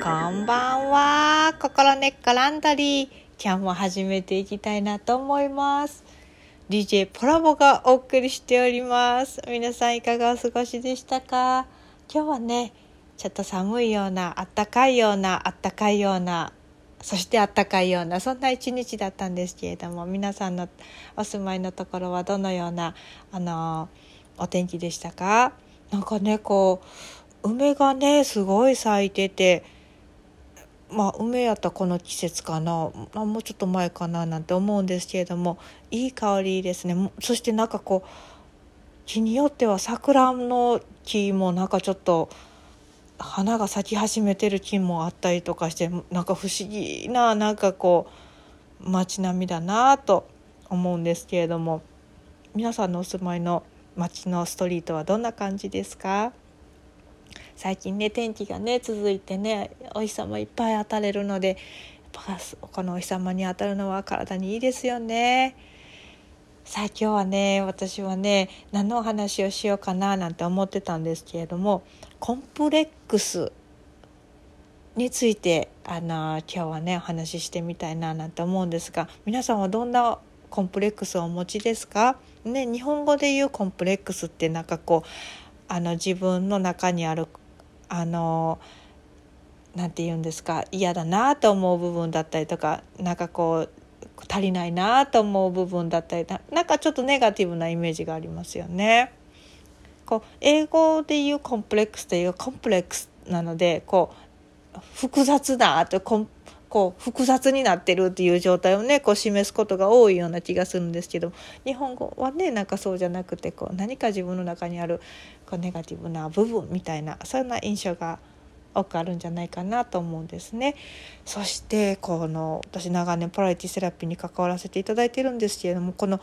こんばんは。心根っこランドリー今日も始めていきたいなと思います。DJ ポラボがお送りしております。皆さんいかがお過ごしでしたか？今日はねちょっと寒いようなあったかいようなあったかいようなそしてあったかいようなそんな一日だったんですけれども皆さんのお住まいのところはどのようなあのお天気でしたか？なんかねこう梅がねすごい咲いててまあ梅やったこの季節かな。もうちょっと前かななんて思うんですけれどもいい香りですね。そしてなんかこう木によっては桜の木もなんかちょっと花が咲き始めてる木もあったりとかしてなんか不思議ななんかこう街並みだなと思うんですけれども皆さんのお住まいの街のストリートはどんな感じですか？最近ね天気がね続いてねお日様いっぱい当たれるのでやっぱこのお日様に当たるのは体にいいですよね。さあ今日はね私はね何のお話をしようかななんて思ってたんですけれどもコンプレックスについてあの今日はねお話ししてみたいななんて思うんですが皆さんはどんなコンプレックスをお持ちですか、ね、日本語で言うコンプレックスってなんかこうあの自分の中にあるあのなんて言うんですか嫌だなと思う部分だったりとかなんかこう足りないなと思う部分だったりなんかちょっとネガティブなイメージがありますよね。こう英語で言うコンプレックスというコンプレックスなのでこう複雑なとここう複雑になってるっていう状態をねこう示すことが多いような気がするんですけど日本語はねなんかそうじゃなくてこう何か自分の中にあるこうネガティブな部分みたいなそんな印象が多くあるんじゃないかなと思うんですね。そしてこの私長年ポラリティセラピーに関わらせていただいてるんですけれどもこの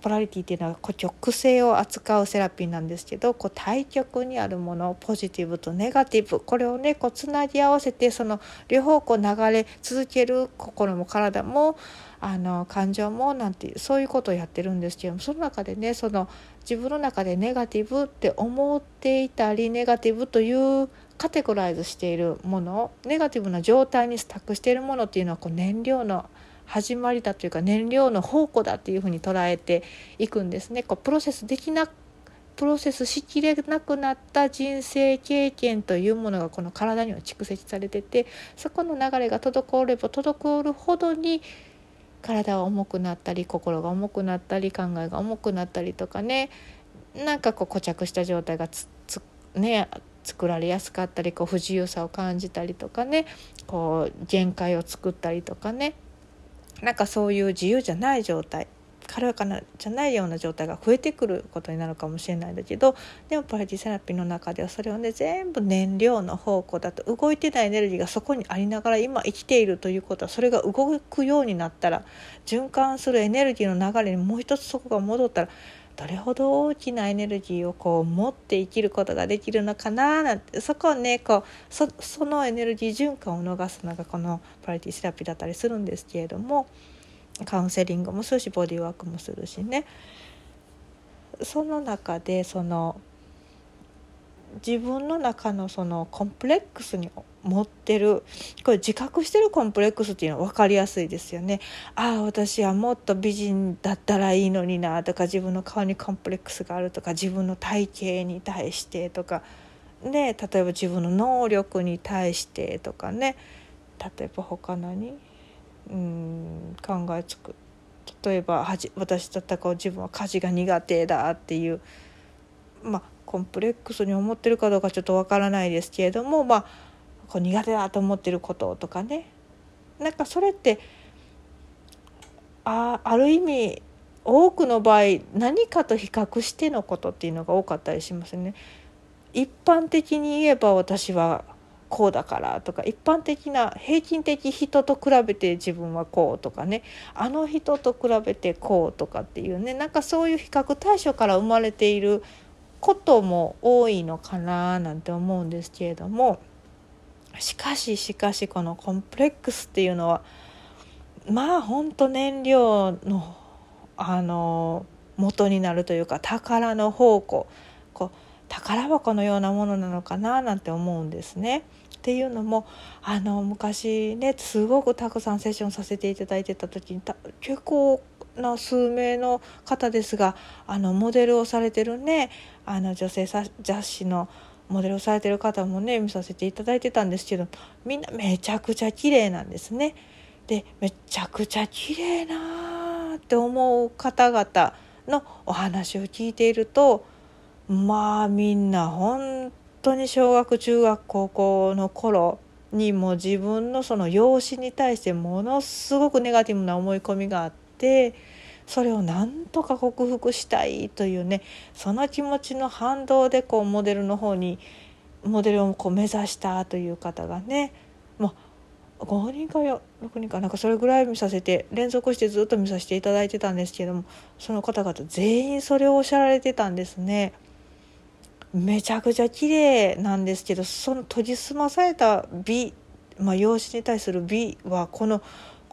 ポラリティっていうのはこう極性を扱うセラピーなんですけどこう対極にあるものポジティブとネガティブこれをねこうつなぎ合わせてその両方こう流れ続ける心も体もあの感情もなんていうそういうことをやってるんですけどもその中でねその自分の中でネガティブって思っていたりネガティブというカテゴライズしているものネガティブな状態にスタックしているものっていうのはこう燃料の始まりだというか燃料の宝庫だっていうふうに捉えていくんですね。こうプロセスできなプロセスしきれなくなった人生経験というものがこの体には蓄積されててそこの流れが滞れば滞るほどに体は重くなったり心が重くなったり考えが重くなったりとかねなんかこう固着した状態がつつね作られやすかったりこう不自由さを感じたりとかねこう限界を作ったりとかねなんかそういう自由じゃない状態軽やかなじゃないような状態が増えてくることになるかもしれないんだけどでもパラティセラピーの中ではそれをね全部燃料の方向だと動いてないエネルギーがそこにありながら今生きているということはそれが動くようになったら循環するエネルギーの流れにもう一つそこが戻ったらどれほど大きなエネルギーをこう持って生きることができるのかななんてそこをねこうそそのエネルギー循環を逃すのがこのパラティセラピーだったりするんですけれどもカウンセリングもするしボディーワークもするしね。その中でその自分の中のそのコンプレックスに持ってるこれ自覚してるコンプレックスっていうのは分かりやすいですよね。ああ私はもっと美人だったらいいのになとか自分の顔にコンプレックスがあるとか自分の体型に対してとか、ね、例えば自分の能力に対してとかね。例えば他何？うん考えつく。例えば私だったら自分は家事が苦手だっていう。まあコンプレックスに思ってるかどうかちょっとわからないですけれどもまあこう苦手だと思ってることとかね。なんかそれってあある意味多くの場合何かと比較してのことっていうのが多かったりしますね。一般的に言えば私はこうだからとか一般的な平均的人と比べて自分はこうとかね。あの人と比べてこうとかっていうね。なんかそういう比較対象から生まれていることも多いのかななんて思うんですけれどもしかししかしこのコンプレックスっていうのはまあほんと燃料のあの元になるというか宝の宝庫こう宝箱のようなものなのかななんて思うんですね。っていうのもあの昔ねすごくたくさんセッションさせていただいてた時に結構な数名の方ですがあのモデルをされてるねあの女性雑誌のモデルをされてる方もね見させていただいてたんですけどみんなめちゃくちゃ綺麗なんですね。でめちゃくちゃ綺麗なって思う方々のお話を聞いているとまあみんな本当に小学中学高校の頃にも自分のその容姿に対してものすごくネガティブな思い込みがあってってそれをなんとか克服したいというねその気持ちの反動でこうモデルの方にモデルをこう目指したという方がねもう5人か6人かなんかそれぐらい見させて連続してずっと見させていただいてたんですけどもその方々全員それをおっしゃられてたんですね。めちゃくちゃ綺麗なんですけどその研ぎ澄まされた美、まあ、容姿に対する美はこの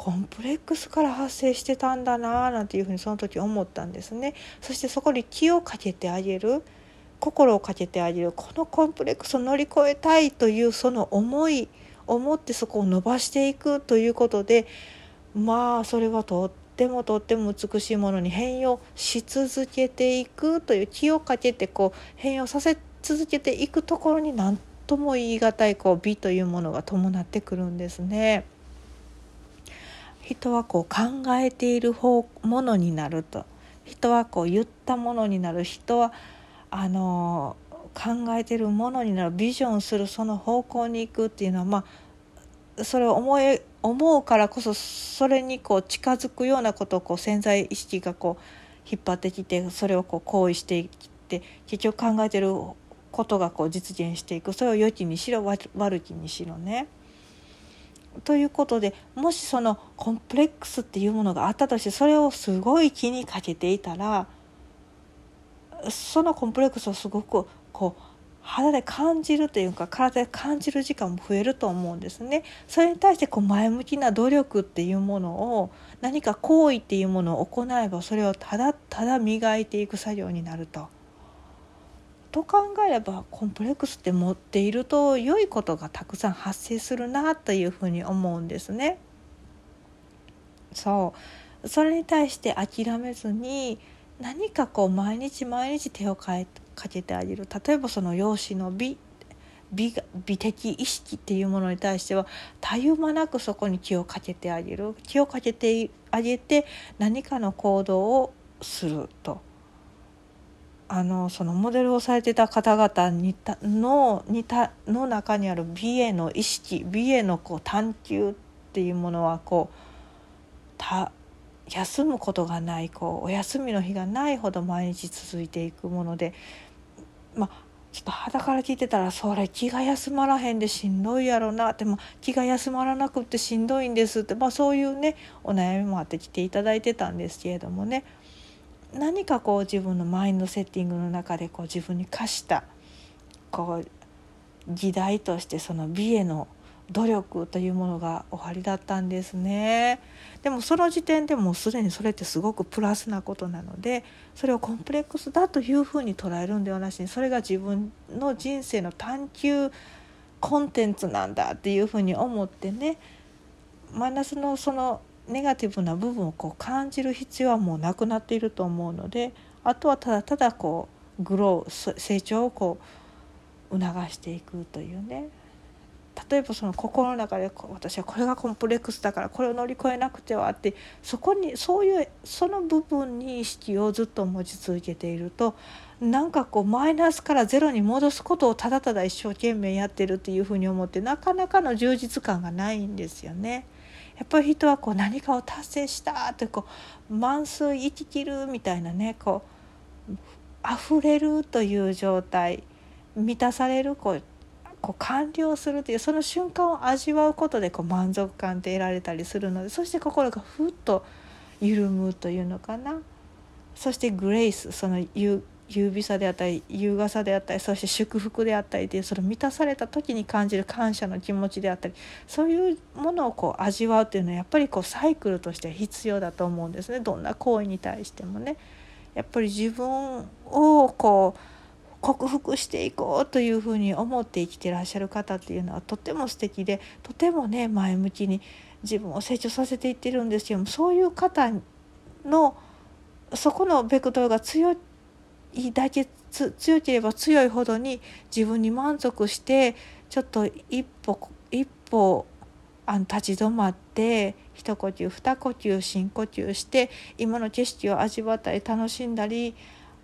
コンプレックスから発生してたんだななんていうふうにその時思ったんですね。そしてそこに気をかけてあげる心をかけてあげるこのコンプレックスを乗り越えたいというその思いを持ってそこを伸ばしていくということでまあそれはとってもとっても美しいものに変容し続けていくという気をかけてこう変容させ続けていくところに何とも言い難いこう美というものが伴ってくるんですね。人はこう考えている方ものになると。人はこう言ったものになる。人はあの考えてるものになる。ビジョンするその方向に行くっていうのはまあそれを思い思うからこそそれにこう近づくようなことをこう潜在意識がこう引っ張ってきてそれをこう行為していって結局考えてることがこう実現していく。それを良きにしろ悪きにしろね。ということでもしそのコンプレックスっていうものがあったとしてそれをすごい気にかけていたらそのコンプレックスをすごくこう肌で感じるというか体で感じる時間も増えると思うんですね。それに対してこう前向きな努力っていうものを何か行為っていうものを行えばそれをただただ磨いていく作業になると。と考えればコンプレックスって持っていると良いことがたくさん発生するなというふうに思うんですね。そうそれに対して諦めずに何かこう毎日毎日手を変えかけてあげる例えばその容姿の美美美的意識っていうものに対してはたゆまなくそこに気をかけてあげる気をかけてあげて何かの行動をすると。あのそのモデルをされてた方々にたのにたの中にある美への意識美へのこう探求っていうものはこうた休むことがないこうお休みの日がないほど毎日続いていくものでまあちょっと肌から聞いてたらそれ気が休まらへんでしんどいやろなっても気が休まらなくってしんどいんですって、まあ、そういうねお悩みもあって来ていただいてたんですけれどもね。何かこう自分のマインドセッティングの中でこう自分に課したこう議題としてその美への努力というものが終わりだったんですね。でもその時点でもうすでにそれってすごくプラスなことなのでそれをコンプレックスだというふうに捉えるんではなしにそれが自分の人生の探求コンテンツなんだっていうふうに思ってねマイナスのそのネガティブな部分をこう感じる必要はもうなくなっていると思うのであとはただただこうグロー成長をこう促していくというね例えばその心の中で私はこれがコンプレックスだからこれを乗り越えなくてはってそこにそういうその部分に意識をずっと持ち続けているとなんかこうマイナスからゼロに戻すことをただただ一生懸命やってるっていうふうに思ってなかなかの充実感がないんですよね。やっぱり人はこう何かを達成したってこう満数生ききるみたいなねこう溢れるという状態満たされるこうこう完了するというその瞬間を味わうことでこう満足感って得られたりするのでそして心がふっと緩むというのかな。そしてグレイスその優美さであったり優雅さであったりそして祝福であったりというその満たされた時に感じる感謝の気持ちであったりそういうものをこう味わうというのはやっぱりこうサイクルとしては必要だと思うんですねどんな行為に対してもね。やっぱり自分をこう克服していこうというふうに思って生きてらっしゃる方っていうのはとても素敵でとてもね前向きに自分を成長させていってるんですよそういう方のそこのベクトルが強いだけ強ければ強いほどに自分に満足してちょっと一歩一歩あの立ち止まって一呼吸二呼吸深呼吸して今の景色を味わったり楽しんだり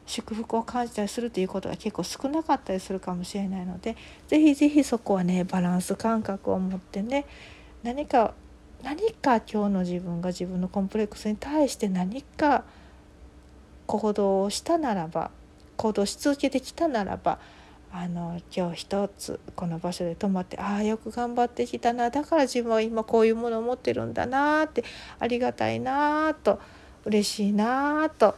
祝福を感じたりするということが結構少なかったりするかもしれないので是非是非そこはねバランス感覚を持ってね何か何か今日の自分が自分のコンプレックスに対して何か行動をしたならば行動し続けてきたならばあの今日一つこの場所で泊まってああよく頑張ってきたなだから自分は今こういうものを持ってるんだなってありがたいなと嬉しいなと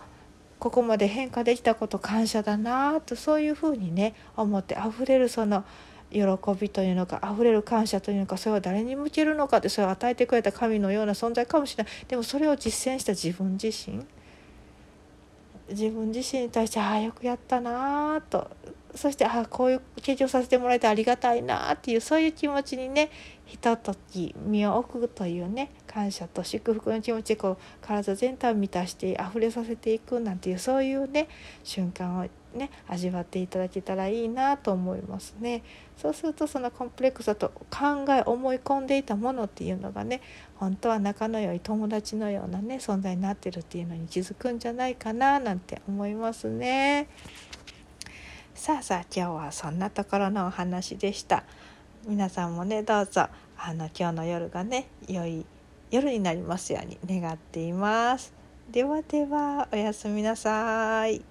ここまで変化できたこと感謝だなとそういうふうにね思ってあふれるその喜びというのかあふれる感謝というのかそれは誰に向けるのかってそれを与えてくれた神のような存在かもしれない。でもそれを実践した自分自身自分自身に対してああよくやったなと。そしてああこういう経験をさせてもらえてありがたいなっていうそういう気持ちにねひととき身を置くというね感謝と祝福の気持ちでこう体全体を満たして溢れさせていくなんていうそういうね瞬間をね味わっていただけたらいいなと思いますね。そうするとそのコンプレックスだと考え思い込んでいたものっていうのがね本当は仲の良い友達のようなね存在になってるっていうのに気づくんじゃないかななんて思いますね。さあさあ今日はそんなところのお話でした。皆さんもねどうぞあの今日の夜がね良い夜になりますように願っています。ではではおやすみなさい。